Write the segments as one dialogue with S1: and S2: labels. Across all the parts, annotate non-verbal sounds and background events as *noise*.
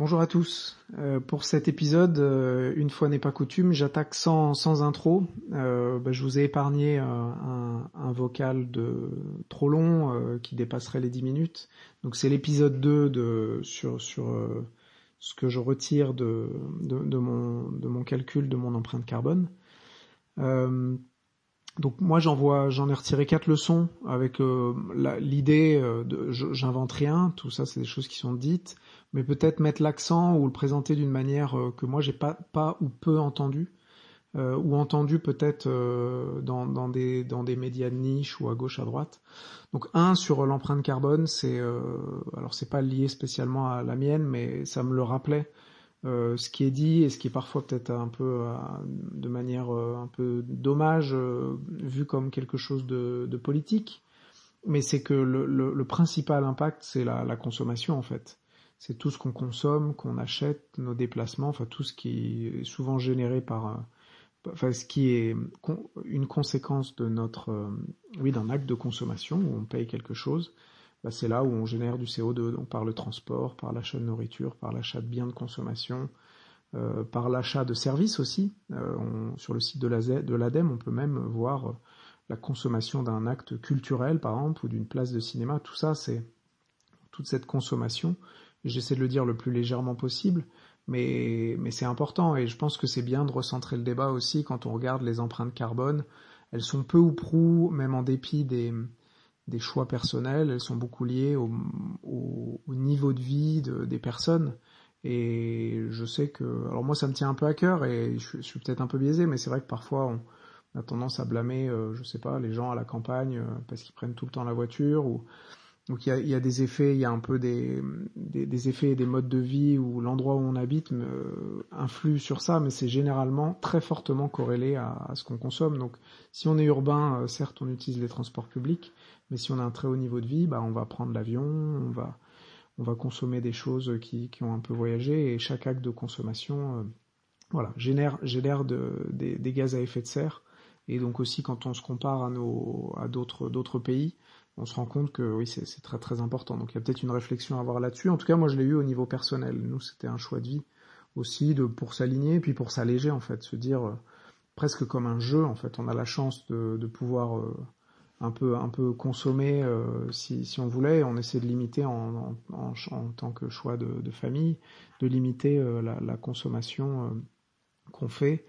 S1: Bonjour à tous. Euh, pour cet épisode, euh, une fois n'est pas coutume, j'attaque sans, intro. Euh, bah, je vous ai épargné un, vocal de trop long qui dépasserait les 10 minutes. Donc c'est l'épisode 2 de, sur, ce que je retire de mon calcul de mon empreinte carbone. Donc moi j'en vois, j'en ai retiré quatre leçons avec l'idée de j'invente rien, tout ça c'est des choses qui sont dites mais peut-être mettre l'accent ou le présenter d'une manière euh, que moi j'ai pas, pas ou peu entendu, euh, ou entendu peut-être euh, dans, des, dans des médias de niche ou à gauche à droite. Donc un sur l'empreinte carbone, c'est euh, alors c'est pas lié spécialement à la mienne, mais ça me le rappelait. Euh, ce qui est dit et ce qui est parfois peut-être un peu de manière un peu dommage vu comme quelque chose de, politique, mais c'est que le, principal impact c'est la, la consommation en fait c'est tout ce qu'on consomme, qu'on achète, nos déplacements, enfin tout ce qui est souvent généré par, euh, enfin ce qui est une conséquence de notre, euh, oui, d'un acte de consommation où on paye quelque chose. Bah, c'est là où on génère du CO2, donc par le transport, par l'achat de nourriture, par l'achat de biens de consommation, euh, par l'achat de services aussi. Euh, sur le site de l'ADEME, on peut même voir la consommation d'un acte culturel, par exemple, ou d'une place de cinéma. Tout ça, c'est toute cette consommation J'essaie de le dire le plus légèrement possible, mais, mais c'est important et je pense que c'est bien de recentrer le débat aussi quand on regarde les empreintes carbone. Elles sont peu ou prou, même en dépit des, des choix personnels, elles sont beaucoup liées au, au, niveau de vie de, des personnes. Et je sais que, alors moi ça me tient un peu à cœur et je, je suis peut-être un peu biaisé, mais c'est vrai que parfois on, a tendance à blâmer, euh, je sais pas, les gens à la campagne euh, parce qu'ils prennent tout le temps la voiture ou donc il y a, des effets, il y a un peu des, des, effets et des modes de vie où l'endroit où on habite me, influe sur ça, mais c'est généralement très fortement corrélé à, ce qu'on consomme. Donc si on est urbain, euh, certes on utilise les transports publics, mais si on a un très haut niveau de vie, bah, on va prendre l'avion, on va, on va consommer des choses qui, qui ont un peu voyagé et chaque acte de consommation euh, voilà, génère, génère de, des, des gaz à effet de serre. Et donc aussi quand on se compare à, à d'autres pays, on se rend compte que oui, c'est très très important. Donc il y a peut-être une réflexion à avoir là-dessus. En tout cas, moi je l'ai eu au niveau personnel. Nous, c'était un choix de vie aussi de pour s'aligner, puis pour s'alléger en fait, se dire euh, presque comme un jeu en fait. On a la chance de, de pouvoir euh, un peu un peu consommer euh, si, si on voulait. On essaie de limiter en, en, en, tant que choix de, famille, de limiter la, consommation qu'on fait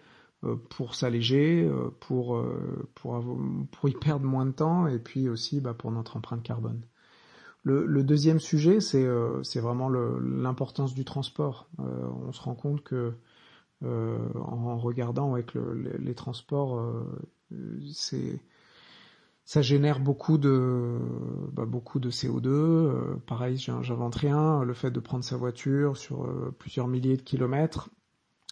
S1: pour s'alléger, euh, pour, euh, pour, pour y perdre moins de temps et puis aussi bah, pour notre empreinte carbone. Le, deuxième sujet, c'est vraiment l'importance du transport. on se rend compte que en regardant avec le, les, les, transports, c'est ça génère beaucoup de bah, beaucoup de CO2. pareil, j'invente rien. Le fait de prendre sa voiture sur plusieurs milliers de kilomètres,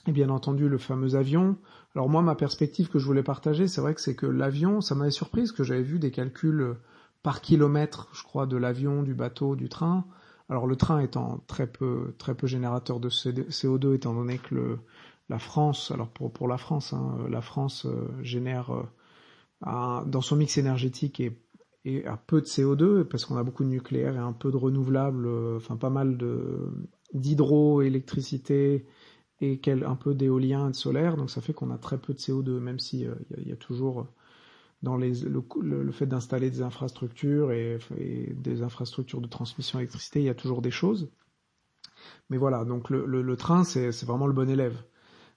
S1: et bien entendu le fameux avion. Alors moi, ma perspective que je voulais partager, c'est vrai que c'est que l'avion, ça m'avait surprise que j'avais vu des calculs par kilomètre, je crois, de l'avion, du bateau, du train. Alors le train étant très peu très peu générateur de CO2, étant donné que le, la France, alors pour pour la France, hein, la France euh, génère euh, dans son mix énergétique et, et a peu de CO2 parce qu'on a beaucoup de nucléaire et un peu de renouvelables, euh, enfin pas mal de d'hydroélectricité et un peu d'éolien et de solaire, donc ça fait qu'on a très peu de CO2, même si il euh, y, y, a toujours dans les, le, le, fait d'installer des infrastructures et, des infrastructures de transmission d'électricité, il y a toujours des choses. Mais voilà, donc le, le, train, c'est vraiment le bon élève.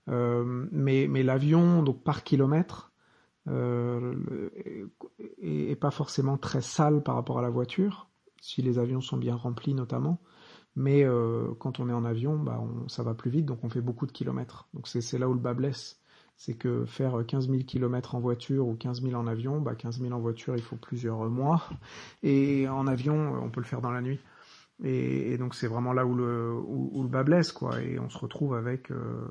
S1: Euh, mais mais l'avion, donc par kilomètre, euh, pas forcément très sale par rapport à la voiture, si les avions sont bien remplis notamment. Mais euh, quand on est en avion, bah on, ça va plus vite, donc on fait beaucoup de kilomètres. Donc c'est là où le bas blesse. C'est que faire 15 000 kilomètres en voiture ou 15 000 en avion, bah 15 000 en voiture, il faut plusieurs mois. Et en avion, on peut le faire dans la nuit. Et, donc c'est vraiment là où le, où, le bas blesse, quoi. Et on se retrouve avec, euh,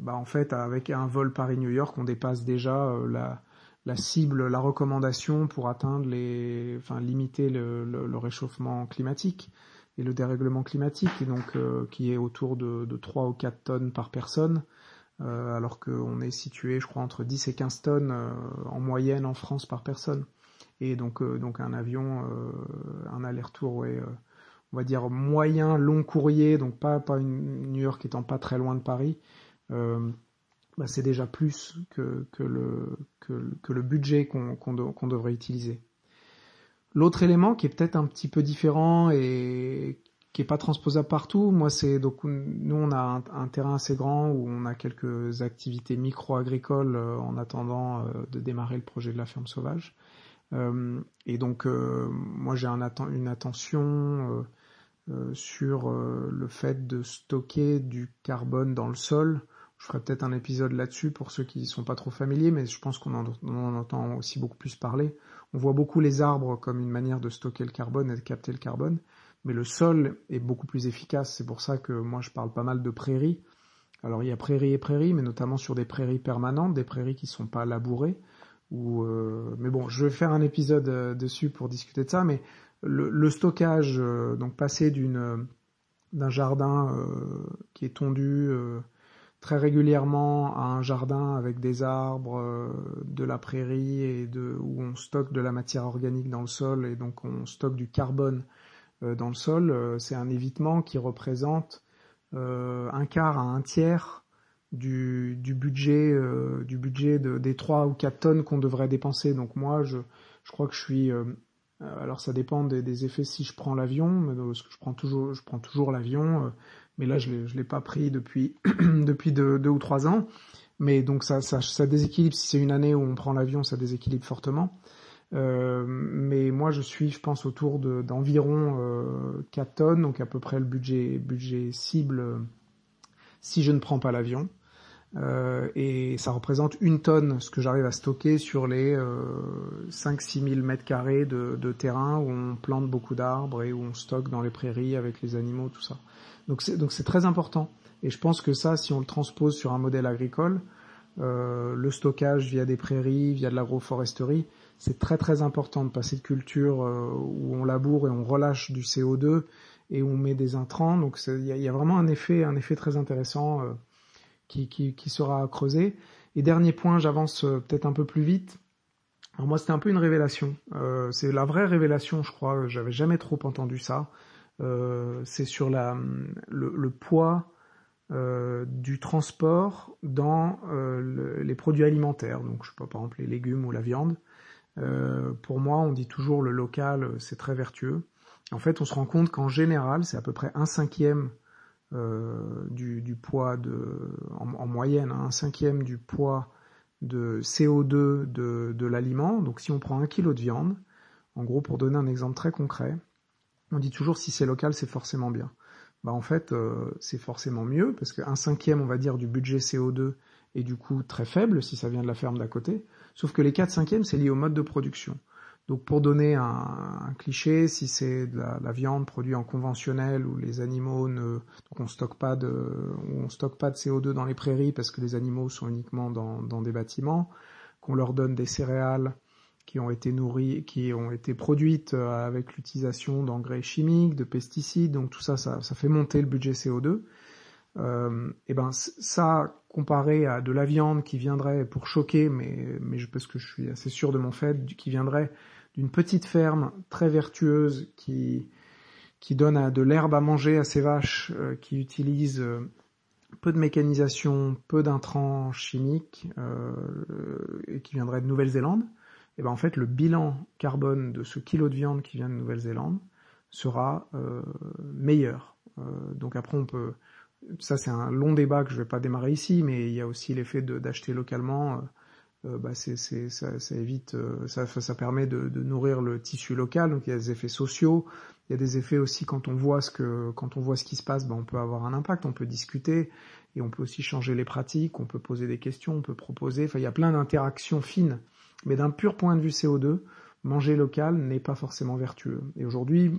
S1: bah en fait, avec un vol Paris-New York, on dépasse déjà euh, la, la cible, la recommandation pour atteindre les, enfin limiter le, le réchauffement climatique et le dérèglement climatique, donc euh, qui est autour de, de 3 ou 4 tonnes par personne, euh, alors qu'on est situé, je crois, entre 10 et 15 tonnes euh, en moyenne en France par personne. Et donc, donc un avion, un aller-retour, on va dire moyen long courrier, donc pas pas une New York étant pas très loin de Paris, bah, c'est déjà plus que, que, le, que, le budget qu'on devrait utiliser. L'autre élément qui est peut-être un petit peu différent et qui est pas transposable partout, moi c'est donc nous on a un, terrain assez grand où on a quelques activités micro-agricoles euh, en attendant euh, de démarrer le projet de la ferme sauvage. Euh, et donc moi j'ai un une attention sur le fait de stocker du carbone dans le sol je ferai peut-être un épisode là-dessus pour ceux qui ne sont pas trop familiers, mais je pense qu'on en, en, entend aussi beaucoup plus parler. On voit beaucoup les arbres comme une manière de stocker le carbone et de capter le carbone, mais le sol est beaucoup plus efficace. C'est pour ça que moi je parle pas mal de prairies. Alors il y a prairies et prairies, mais notamment sur des prairies permanentes, des prairies qui ne sont pas labourées. Ou euh, mais bon, je vais faire un épisode euh, dessus pour discuter de ça. Mais le, stockage, euh, donc passer d'une d'un jardin qui est tondu très régulièrement à un jardin avec des arbres, euh, de la prairie et de, où on stocke de la matière organique dans le sol et donc on stocke du carbone euh, dans le sol, euh, c'est un évitement qui représente un quart à un tiers du, du budget du budget de, des 3 ou 4 tonnes qu'on devrait dépenser. Donc moi je, je crois que je suis alors ça dépend des, effets si je prends l'avion, parce que je prends toujours je prends toujours l'avion mais là je ne l'ai pas pris depuis *clears throat* depuis deux, ou trois ans. Mais donc ça, déséquilibre. Si c'est une année où on prend l'avion, ça déséquilibre fortement. Euh, mais moi je suis, je pense, autour d'environ euh, 4 tonnes, donc à peu près le budget budget cible euh, si je ne prends pas l'avion. Euh, et ça représente une tonne ce que j'arrive à stocker sur les euh, 5-6 000 mètres carrés de, de terrain où on plante beaucoup d'arbres et où on stocke dans les prairies avec les animaux, tout ça. Donc c'est donc c'est très important. Et je pense que ça, si on le transpose sur un modèle agricole, euh, le stockage via des prairies, via de l'agroforesterie, c'est très très important de passer de culture euh, où on laboure et on relâche du CO2 et où on met des intrants. Donc il y, a, vraiment un effet un effet très intéressant euh, qui, qui, qui sera creusé. Et dernier point, j'avance euh, peut-être un peu plus vite. Alors moi, c'était un peu une révélation. Euh, c'est la vraie révélation, je crois. J'avais jamais trop entendu ça. Euh, c'est sur le, poids euh, du transport dans euh, le, les produits alimentaires. Donc, je sais pas, par exemple, les légumes ou la viande. Pour moi, on dit toujours le local, c'est très vertueux. En fait, on se rend compte qu'en général, c'est à peu près un cinquième du, poids de, en, en moyenne, hein, un cinquième du poids de CO2 de, de l'aliment. Donc, si on prend un kilo de viande, en gros, pour donner un exemple très concret, on dit toujours si c'est local, c'est forcément bien. Bah en fait, euh, c'est forcément mieux parce qu'un cinquième, on va dire, du budget CO2 est du coup très faible si ça vient de la ferme d'à côté. Sauf que les 4 cinquièmes, c'est lié au mode de production. Donc pour donner un, cliché, si c'est de la, viande produite en conventionnel où les animaux ne, donc on stocke pas de, on stocke pas de CO2 dans les prairies parce que les animaux sont uniquement dans des bâtiments, qu'on leur donne des céréales qui ont été nourries, qui ont été produites euh, avec l'utilisation d'engrais chimiques, de pesticides, donc tout ça, ça, fait monter le budget CO2. Euh, et ben ça, comparé à de la viande qui viendrait pour choquer, mais, je, parce que je suis assez sûr de mon fait, qui viendrait d'une petite ferme très vertueuse qui, qui donne de l'herbe à manger à ses vaches, euh, qui utilise euh, peu de mécanisation, peu d'intrants chimiques, euh, et qui viendrait de Nouvelle-Zélande, et eh ben en fait le bilan carbone de ce kilo de viande qui vient de Nouvelle-Zélande sera euh, meilleur. Euh, donc après on peut, ça c'est un long débat que je vais pas démarrer ici, mais il y a aussi l'effet d'acheter localement. Euh, bah c'est, c'est, ça, ça, évite, euh, ça, ça permet de, de, nourrir le tissu local. Donc il y a des effets sociaux, il y a des effets aussi quand on voit ce que, quand on voit ce qui se passe, bah, on peut avoir un impact, on peut discuter et on peut aussi changer les pratiques, on peut poser des questions, on peut proposer. Enfin il y a plein d'interactions fines mais d'un pur point de vue CO2, manger local n'est pas forcément vertueux. Et aujourd'hui,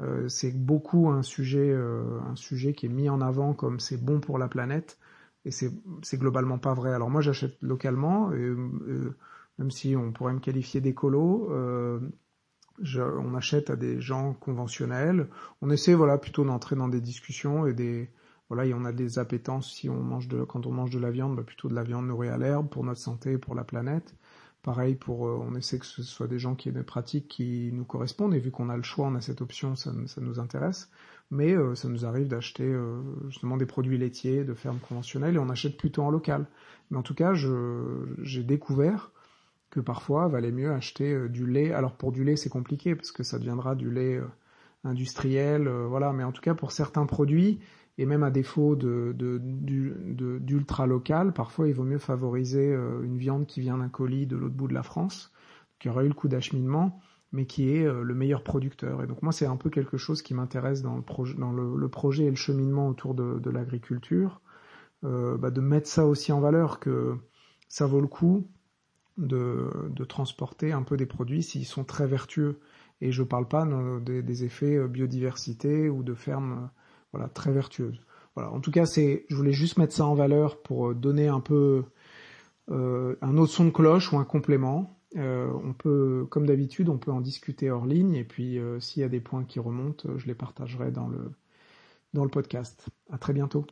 S1: euh, c'est beaucoup un sujet, euh, un sujet qui est mis en avant comme c'est bon pour la planète, et c'est, globalement pas vrai. Alors moi, j'achète localement, et, euh, même si on pourrait me qualifier d'écolo, euh, je, on achète à des gens conventionnels. On essaie, voilà, plutôt d'entrer dans des discussions et des, voilà, et on a des appétences si on mange de, quand on mange de la viande, bah plutôt de la viande nourrie à l'herbe pour notre santé, pour la planète. Pareil pour, on essaie que ce soit des gens qui aient des pratiques qui nous correspondent et vu qu'on a le choix, on a cette option, ça, nous intéresse. Mais ça nous arrive d'acheter justement des produits laitiers de fermes conventionnelles et on achète plutôt en local. Mais en tout cas, j'ai découvert que parfois, valait mieux acheter du lait. Alors pour du lait, c'est compliqué parce que ça deviendra du lait industriel, voilà. Mais en tout cas, pour certains produits, et même à défaut d'ultra local, parfois il vaut mieux favoriser euh, une viande qui vient d'un colis de l'autre bout de la France, qui aurait eu le coût d'acheminement, mais qui est euh, le meilleur producteur. Et donc moi c'est un peu quelque chose qui m'intéresse dans le, projet, dans le, projet et le cheminement autour de, l'agriculture, euh, bah, de mettre ça aussi en valeur, que ça vaut le coup de, transporter un peu des produits s'ils sont très vertueux. Et je ne parle pas des, des, effets biodiversité ou de fermes voilà, très vertueuse. Voilà. En tout cas, c'est, je voulais juste mettre ça en valeur pour euh, donner un peu euh, un autre son de cloche ou un complément. Euh, on peut, comme d'habitude, on peut en discuter hors ligne et puis s'il y a des points qui remontent, je les partagerai dans le dans le podcast. À très bientôt.